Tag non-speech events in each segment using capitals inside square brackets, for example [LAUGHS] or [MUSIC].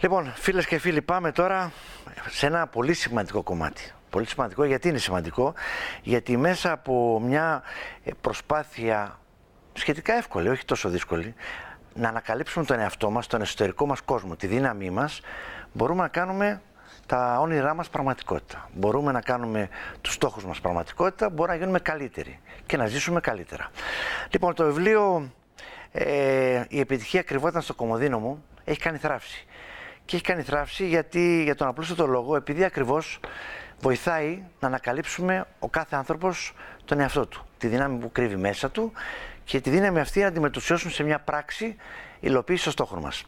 Λοιπόν, φίλες και φίλοι, πάμε τώρα σε ένα πολύ σημαντικό κομμάτι. Πολύ σημαντικό, γιατί είναι σημαντικό, γιατί μέσα από μια ε, προσπάθεια σχετικά εύκολη, όχι τόσο δύσκολη, να ανακαλύψουμε τον εαυτό μας, τον εσωτερικό μας κόσμο, τη δύναμή μας, μπορούμε να κάνουμε τα όνειρά μας πραγματικότητα. Μπορούμε να κάνουμε τους στόχους μας πραγματικότητα, μπορούμε να γίνουμε καλύτεροι και να ζήσουμε καλύτερα. Λοιπόν, το βιβλίο ε, «Η επιτυχία κρυβόταν στο κομμωδίνο μου» έχει κάνει θράψη. Και έχει κάνει θράψη γιατί, για τον απλούστατο λόγο, επειδή ακριβώς βοηθάει να ανακαλύψουμε ο κάθε άνθρωπος τον εαυτό του, τη δύναμη που κρύβει μέσα του και τη δύναμη αυτή να αντιμετωπίσουν σε μια πράξη υλοποίησης των στόχων μας.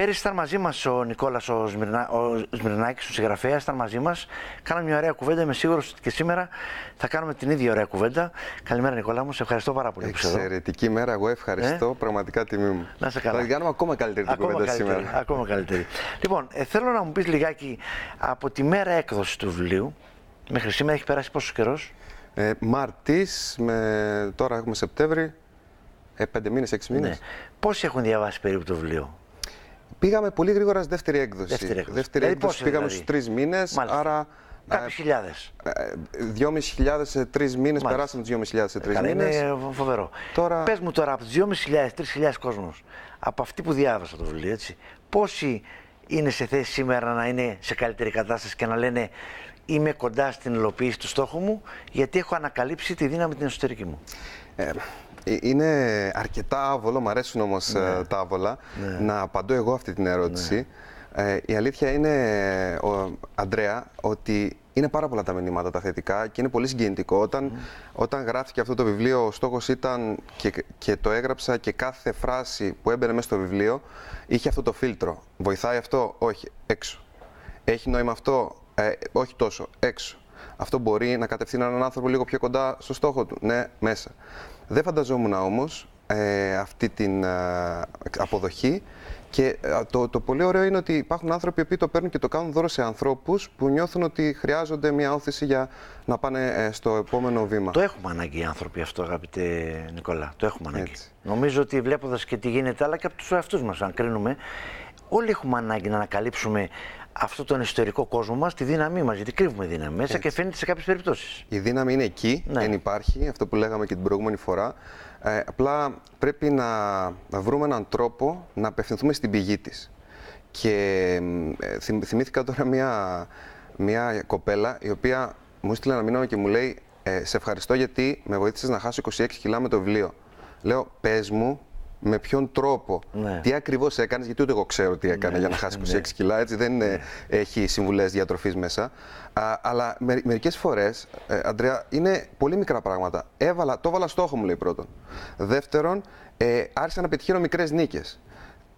Πέρυσι ήταν μαζί μας ο Νικόλας ο, Σμυρνά, ο Σμυρνάκης, ο συγγραφέας, ήταν μαζί μας. Κάναμε μια ωραία κουβέντα. Είμαι σίγουρος ότι και σήμερα θα κάνουμε την ίδια ωραία κουβέντα. Καλημέρα, Νικόλα μου. Σε ευχαριστώ πάρα πολύ Εξαιρετική μέρα. Εγώ ευχαριστώ. Ε; Πραγματικά τιμή μου. Να σε καλά. Θα κάνουμε ακόμα καλύτερη την κουβέντα καλύτερη, σήμερα. Ακόμα καλύτερη. λοιπόν, ε, θέλω να μου πεις λιγάκι από τη μέρα έκδοσης του βιβλίου μέχρι σήμερα έχει περάσει πόσος καιρός; Ε, Μάρτη, με... τώρα έχουμε Σεπτέμβρη. Ε, πέντε μήνες, έξι μήνες. Ναι. Πόσοι έχουν διαβάσει περίπου το βιβλίο; Πήγαμε πολύ γρήγορα στη δεύτερη έκδοση. Δεύτερη έκδοση. Δεύτερη δηλαδή, έκδοση πήγαμε δηλαδή; στους τρεις μήνες. Άρα. Κάποιε χιλιάδες. Δυόμιση χιλιάδες σε τρεις μήνες. Περάσαμε τους χιλιάδες σε τρεις μήνες. Είναι φοβερό. Τώρα... Πες μου τώρα από τους 2.500-3.000 κόσμος, από αυτοί που διάβασαν το βιβλίο, έτσι, πόσοι είναι σε θέση σήμερα να είναι σε καλύτερη κατάσταση και να λένε Είμαι κοντά στην υλοποίηση του στόχου μου, γιατί έχω ανακαλύψει τη δύναμη την εσωτερική μου. Ε, ε, είναι αρκετά άβολο, μου αρέσουν όμως ναι. Ε, τα άβολα, ναι. να απαντώ εγώ αυτή την ερώτηση. Ναι. Ε, η αλήθεια είναι, ο Αντρέα, ότι είναι πάρα πολλά τα μηνύματα τα θετικά και είναι πολύ συγκινητικό. Όταν, όταν γράφτηκε αυτό το βιβλίο, ο στόχος ήταν και, και το έγραψα και κάθε φράση που έμπαινε μέσα στο βιβλίο είχε αυτό το φίλτρο. Βοηθάει αυτό, όχι, έξω. Έχει νόημα αυτό, ε, όχι τόσο, έξω. Αυτό μπορεί να κατευθύνει έναν άνθρωπο λίγο πιο κοντά στο στόχο του. Ναι, μέσα. Δεν φανταζόμουν όμως ε, αυτή την ε, αποδοχή και ε, το, το πολύ ωραίο είναι ότι υπάρχουν άνθρωποι που το παίρνουν και το κάνουν δώρο σε ανθρώπους που νιώθουν ότι χρειάζονται μια όθηση για να πάνε στο επόμενο βήμα. Το έχουμε ανάγκη οι άνθρωποι αυτό, αγαπητέ Νικόλα. Το έχουμε ανάγκη. Νομίζω ότι βλέποντας και τι γίνεται, αλλά και από τους εαυτούς μας, αν κρίνουμε, όλοι έχουμε ανάγκη να ανακαλύψουμε αυτό τον εσωτερικό κόσμο μας, τη δύναμή μας. Γιατί κρύβουμε δύναμη μέσα και φαίνεται σε κάποιες περιπτώσεις. Η δύναμη είναι εκεί, ναι. δεν υπάρχει, αυτό που λέγαμε και την προηγούμενη φορά. Ε, απλά πρέπει να, βρούμε έναν τρόπο να απευθυνθούμε στην πηγή της. Και ε, θυμήθηκα τώρα μια, μια κοπέλα η οποία μου έστειλε ένα μήνυμα και μου λέει ε, Σε ευχαριστώ γιατί με βοήθησες να χάσω 26 κιλά με το βιβλίο. Λέω, πες μου με ποιον τρόπο, ναι. τι ακριβώς έκανες, γιατί ούτε εγώ ξέρω τι έκανε ναι, για να χάσει 26 ναι. κιλά. Έτσι δεν ναι. έχει συμβουλές διατροφής μέσα. Α, αλλά με, μερικές φορές, ε, Αντρέα, είναι πολύ μικρά πράγματα. Έβαλα, το έβαλα στόχο μου, λέει πρώτον. Δεύτερον, ε, άρχισα να πετυχαίνω μικρές νίκες.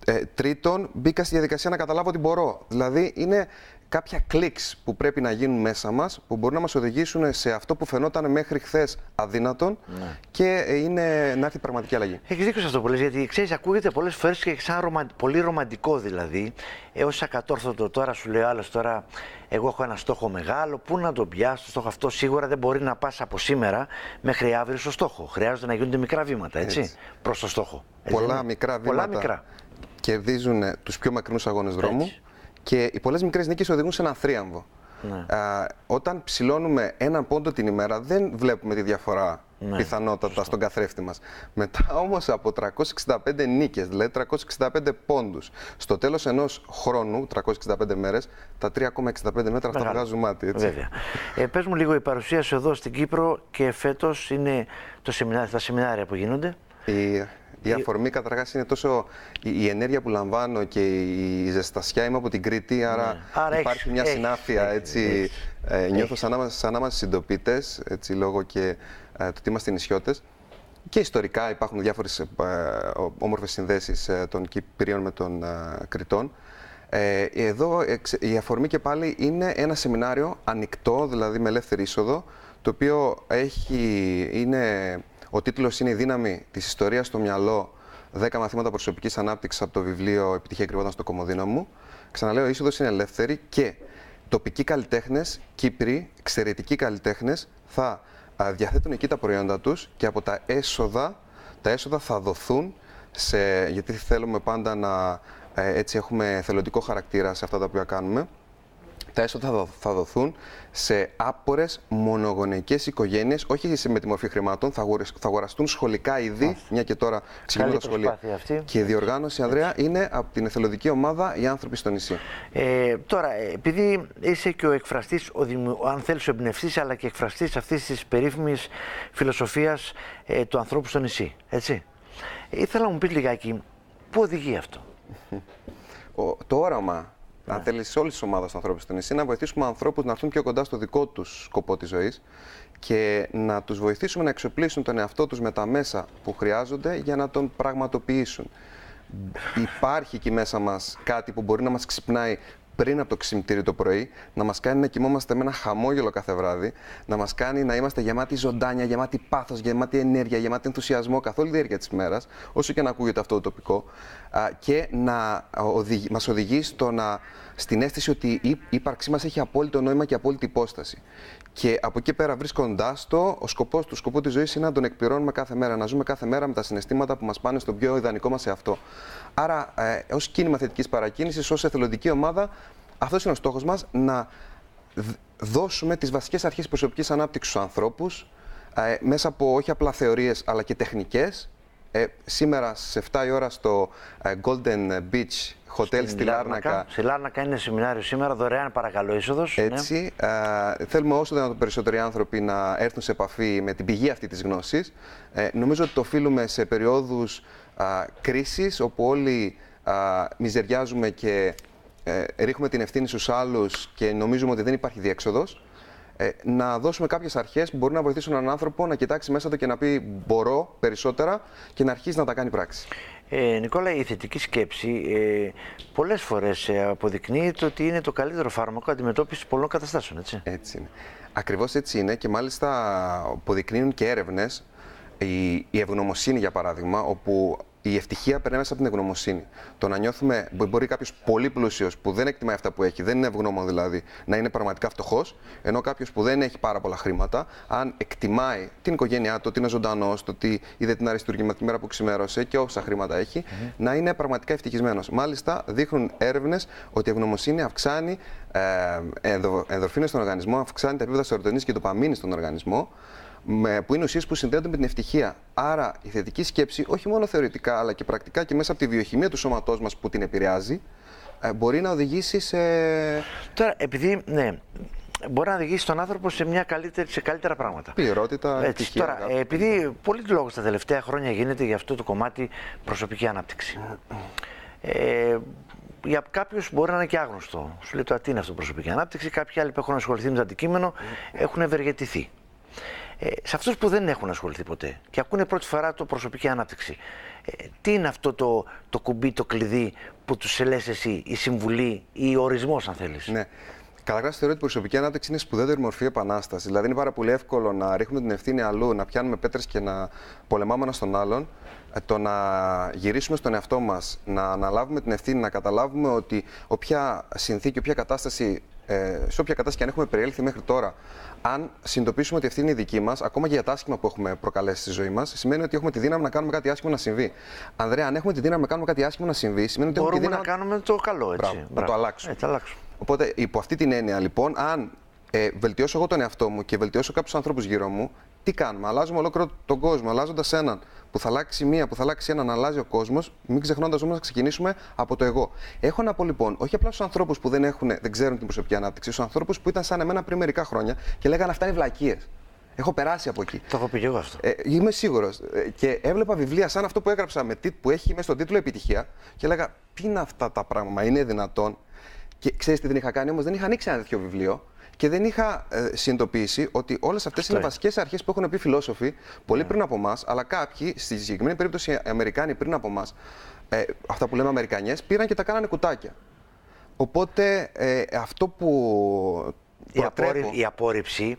Ε, τρίτον, μπήκα στη διαδικασία να καταλάβω ότι μπορώ. Δηλαδή, είναι κάποια κλικς που πρέπει να γίνουν μέσα μας που μπορούν να μας οδηγήσουν σε αυτό που φαινόταν μέχρι χθες αδύνατον ναι. και είναι να έρθει πραγματική αλλαγή. Έχεις δίκιο σε αυτό που λες, γιατί ξέρεις, ακούγεται πολλές φορές και σαν ρωμα... πολύ ρομαντικό δηλαδή. Έω ακατόρθωτο τώρα σου λέει άλλος τώρα, εγώ έχω ένα στόχο μεγάλο. Πού να τον πιάσω το στόχο αυτό, σίγουρα δεν μπορεί να πας από σήμερα μέχρι αύριο στο στόχο. Χρειάζεται να γίνονται μικρά βήματα, έτσι, έτσι. προς το στόχο. Πολλά μικρά βήματα. Πολλά μικρά. Κερδίζουν τους πιο μακρινούς αγώνες δρόμου. Και οι πολλές μικρές νίκες οδηγούν σε ένα θρίαμβο. Ναι. Α, όταν ψηλώνουμε έναν πόντο την ημέρα, δεν βλέπουμε τη διαφορά ναι, πιθανότατα στον καθρέφτη μας. Μετά όμως από 365 νίκες, δηλαδή 365 πόντους, στο τέλος ενός χρόνου, 365 μέρες, τα 3,65 μέτρα αυτά βγάζουν μάτι. Έτσι. Βέβαια. Ε, πες μου λίγο, η παρουσία σου εδώ στην Κύπρο και φέτος είναι το σεμινάρι, τα σεμινάρια που γίνονται. Η η αφορμή καταρχάς είναι τόσο η, ενέργεια που λαμβάνω και η ζεστασιά. Είμαι από την Κρήτη, άρα, ναι. υπάρχει μια συνάφεια. έτσι, ε, νιώθω σαν να, σαν να είμαστε συντοπίτες, λόγω και ε, του ότι είμαστε νησιώτες. Και ιστορικά υπάρχουν διάφορες ε, όμορφες συνδέσεις ε, των Κυπρίων με των ε, Κρητών. Ε, εδώ η αφορμή και πάλι είναι ένα σεμινάριο ανοιχτό, δηλαδή με ελεύθερη είσοδο, το οποίο έχει, είναι ο τίτλος είναι Η δύναμη της ιστορίας στο μυαλό. 10 μαθήματα προσωπικής ανάπτυξης από το βιβλίο Επιτυχία κρυβόταν στο κομμωδίνο μου. Ξαναλέω, η είσοδος είναι ελεύθερη και τοπικοί καλλιτέχνες, Κύπροι, εξαιρετικοί καλλιτέχνες, θα διαθέτουν εκεί τα προϊόντα τους και από τα έσοδα, τα έσοδα θα δοθούν σε, γιατί θέλουμε πάντα να ε, έτσι έχουμε θελοντικό χαρακτήρα σε αυτά τα οποία κάνουμε τα έσοδα θα δοθούν σε άπορες μονογονεϊκές οικογένειες, όχι με τη μορφή χρημάτων, θα αγοραστούν σχολικά είδη, μια και τώρα ξεκινούν τα σχολεία. Και η διοργάνωση, Ανδρέα, είναι από την εθελοντική ομάδα Οι άνθρωποι στο νησί. Ε, τώρα, επειδή είσαι και ο εκφραστής, αν θέλεις, ο εμπνευστής, αλλά και εκφραστής αυτής της περίφημης φιλοσοφίας ε, του ανθρώπου στο νησί. Έτσι. Ήθελα να μου πεις λιγάκι, πού οδηγεί αυτό; το όραμα αν ναι. θέλεις, όλη της ομάδας του ανθρώπου στο νησί, να βοηθήσουμε ανθρώπους να έρθουν πιο κοντά στο δικό τους σκοπό της ζωής και να τους βοηθήσουμε να εξοπλίσουν τον εαυτό τους με τα μέσα που χρειάζονται για να τον πραγματοποιήσουν. Υπάρχει εκεί μέσα μας κάτι που μπορεί να μας ξυπνάει πριν από το ξυπνητήρι το πρωί, να μας κάνει να κοιμόμαστε με ένα χαμόγελο κάθε βράδυ, να μας κάνει να είμαστε γεμάτοι ζωντάνια, γεμάτοι πάθος, γεμάτοι ενέργεια, γεμάτοι ενθουσιασμό καθ' όλη τη διάρκεια της μέρας, όσο και να ακούγεται αυτό το τοπικό, και να οδηγεί, μας οδηγεί στο να, στην αίσθηση ότι η ύπαρξή μας έχει απόλυτο νόημα και απόλυτη υπόσταση. Και από εκεί πέρα, βρίσκοντάς το, ο σκοπός του σκοπού της ζωής είναι να τον εκπληρώνουμε κάθε μέρα, να ζούμε κάθε μέρα με τα συναισθήματα που μας πάνε στο πιο ιδανικό μας εαυτό. Άρα, ε, ως κίνημα θετικής παρακίνησης, ως εθελοντική ομάδα, αυτός είναι ο στόχος μας, να δώσουμε τις βασικές αρχές προσωπικής ανάπτυξης στους ανθρώπους ε, μέσα από όχι απλά θεωρίες αλλά και τεχνικές. Ε, σήμερα στι 7 η ώρα στο ε, Golden Beach Hotel στη Λάρνακα. Στη Λάρνακα είναι σεμινάριο σήμερα, δωρεάν παρακαλώ είσοδος. Ναι. Έτσι. Ναι. θέλουμε όσο δυνατόν περισσότεροι άνθρωποι να έρθουν σε επαφή με την πηγή αυτή της γνώσης. Ε, νομίζω ότι το οφείλουμε σε περιόδους κρίσης όπου όλοι α, μιζεριάζουμε και ε, ρίχνουμε την ευθύνη στους άλλους και νομίζουμε ότι δεν υπάρχει διέξοδος, ε, να δώσουμε κάποιες αρχές που μπορεί να βοηθήσουν έναν άνθρωπο να κοιτάξει μέσα του και να πει μπορώ περισσότερα και να αρχίσει να τα κάνει πράξη. Ε, Νικόλα, η θετική σκέψη ε, πολλές φορές ε, αποδεικνύεται ότι είναι το καλύτερο φάρμακο αντιμετώπισης πολλών καταστάσεων, έτσι. Έτσι είναι. Ακριβώς έτσι είναι και μάλιστα αποδεικνύουν και έρευνες η, η ευγνωμοσύνη, για παράδειγμα, όπου η ευτυχία περνάει μέσα από την ευγνωμοσύνη. Το να νιώθουμε, μπορεί κάποιος πολύ πλούσιος που δεν εκτιμάει αυτά που έχει, δεν είναι ευγνώμων δηλαδή, να είναι πραγματικά φτωχός, ενώ κάποιος που δεν έχει πάρα πολλά χρήματα, αν εκτιμάει την οικογένειά του, ότι είναι ζωντανός, το ότι είδε την αριστούργημα τη μέρα που ξημέρωσε και όσα χρήματα έχει, να είναι πραγματικά ευτυχισμένος. Μάλιστα, δείχνουν έρευνες ότι η ευγνωμοσύνη αυξάνει ε, ενδορφίνε στον οργανισμό, αυξάνει τα επίπεδα σερωτονή και παμίνη στον οργανισμό που είναι ουσίες που συνδέονται με την ευτυχία. Άρα η θετική σκέψη, όχι μόνο θεωρητικά, αλλά και πρακτικά και μέσα από τη βιοχημία του σώματός μας που την επηρεάζει, ε, μπορεί να οδηγήσει σε. Τώρα, επειδή. Ναι, μπορεί να οδηγήσει τον άνθρωπο σε, μια καλύτερη, σε καλύτερα πράγματα. Πληρότητα, ευτυχία. Τώρα, αγάπη. επειδή πολύ λόγο τα τελευταία χρόνια γίνεται για αυτό το κομμάτι προσωπική ανάπτυξη. Ε, για κάποιους μπορεί να είναι και άγνωστο. Σου λέει τώρα τι είναι αυτό προσωπική ανάπτυξη; Κάποιοι άλλοι που έχουν ασχοληθεί με το αντικείμενο έχουν ευεργετηθεί. Ε, σε αυτούς που δεν έχουν ασχοληθεί ποτέ και ακούνε πρώτη φορά το προσωπική ανάπτυξη, ε, τι είναι αυτό το, το κουμπί, το κλειδί που τους λες εσύ, η συμβουλή ή ο ορισμός αν θέλεις; Ναι. Καταρχάς, θεωρώ ότι η προσωπική ανάπτυξη είναι σπουδαίτερη μορφή επανάστασης. Δηλαδή, είναι πάρα πολύ εύκολο να ρίχνουμε την ευθύνη αλλού, να πιάνουμε πέτρες και να πολεμάμε ένα στον άλλον. Ε, το να γυρίσουμε στον εαυτό μας, να αναλάβουμε την ευθύνη, να καταλάβουμε ότι όποια συνθήκη, όποια κατάσταση, ε, σε όποια κατάσταση και αν έχουμε περιέλθει μέχρι τώρα, αν συνειδητοποιήσουμε ότι αυτή είναι η δική μας, ακόμα και για τα άσχημα που έχουμε προκαλέσει στη ζωή μας, σημαίνει ότι έχουμε τη δύναμη να κάνουμε κάτι άσχημο να συμβεί. Ανδρέα, αν έχουμε τη δύναμη να κάνουμε κάτι άσχημο να συμβεί, σημαίνει ότι Μπορούμε έχουμε τη δύναμη. να κάνουμε το καλό, έτσι. Μπράβο, να το αλλάξουμε. Έτσι, αλλάξουμε. Οπότε, υπό αυτή την έννοια, λοιπόν, αν ε, βελτιώσω εγώ τον εαυτό μου και βελτιώσω κάποιους ανθρώπους γύρω μου, τι κάνουμε; Αλλάζουμε ολόκληρο τον κόσμο. Αλλάζοντας έναν που θα αλλάξει μία, που θα αλλάξει έναν, αλλάζει ο κόσμος, μην ξεχνώντας όμως να ξεκινήσουμε από το εγώ. Έχω να πω λοιπόν, όχι απλά στους ανθρώπους που δεν, έχουν, δεν ξέρουν την προσωπική ανάπτυξη, στους ανθρώπους που ήταν σαν εμένα πριν μερικά χρόνια και λέγανε Αυτά είναι βλακίες. Έχω περάσει από εκεί. Το έχω πει και εγώ αυτό. Ε, είμαι σίγουρος. Ε, και έβλεπα βιβλία σαν αυτό που έγραψα με, που έχει μέσα στον τίτλο Επιτυχία και έλεγα Τι είναι αυτά τα πράγματα, είναι δυνατόν. Και ξέρεις τι δεν είχα κάνει όμως, δεν είχα ανοίξει ένα τέτοιο βιβλίο και δεν είχα ε, συνειδητοποιήσει ότι όλες αυτές είναι βασικές αρχές που έχουν πει φιλόσοφοι πολύ yeah. πριν από εμά, αλλά κάποιοι, στη συγκεκριμένη περίπτωση οι Αμερικάνοι πριν από εμά, ε, αυτά που λέμε Αμερικανιές, πήραν και τα κάνανε κουτάκια. Οπότε ε, αυτό που. Η, απόρρι, η απόρριψη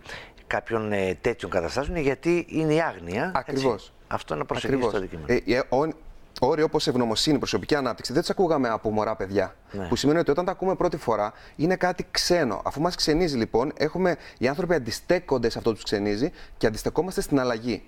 κάποιων ε, τέτοιων καταστάσεων είναι γιατί είναι η άγνοια. Ακριβώς. Αυτό είναι προσεγγίσει το αντικείμενο. Ε, ε όροι όπως ευγνωμοσύνη, προσωπική ανάπτυξη, δεν τι ακούγαμε από μωρά παιδιά. Ναι. Που σημαίνει ότι όταν τα ακούμε πρώτη φορά είναι κάτι ξένο. Αφού μας ξενίζει λοιπόν, έχουμε, οι άνθρωποι αντιστέκονται σε αυτό που τους ξενίζει και αντιστεκόμαστε στην αλλαγή.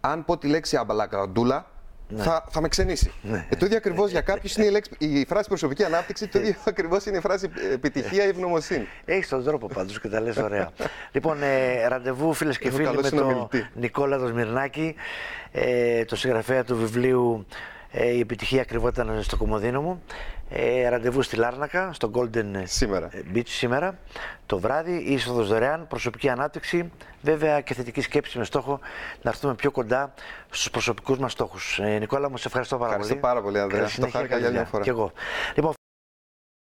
Αν πω τη λέξη αμπαλακραντούλα, ναι. θα, θα με ξενήσει. Ναι. Ε, το ίδιο ακριβώς για κάποιους είναι η, λέξη, η φράση προσωπική ανάπτυξη, το ίδιο ακριβώς είναι η φράση επιτυχία ή ευγνωμοσύνη. Έχεις τον τρόπο πάντως και τα λες ωραία. [LAUGHS] λοιπόν, ε, ραντεβού φίλες και φίλοι με τον Νικόλα Δοσμυρνάκη, ε, το συγγραφέα του βιβλίου ε, η επιτυχία ακριβόταν στο Κομοδίνο μου. Ε, ραντεβού στη Λάρνακα, στο Golden σήμερα. Beach σήμερα, το βράδυ. Είσοδος δωρεάν, προσωπική ανάπτυξη, βέβαια και θετική σκέψη με στόχο να έρθουμε πιο κοντά στους προσωπικούς μας στόχους. Ε, Νικόλα μου, σε ευχαριστώ πάρα ευχαριστώ πολύ. Ευχαριστώ πάρα πολύ, Ανδρέα. Το χάρηκα για μια φορά. Και εγώ. Λοιπόν,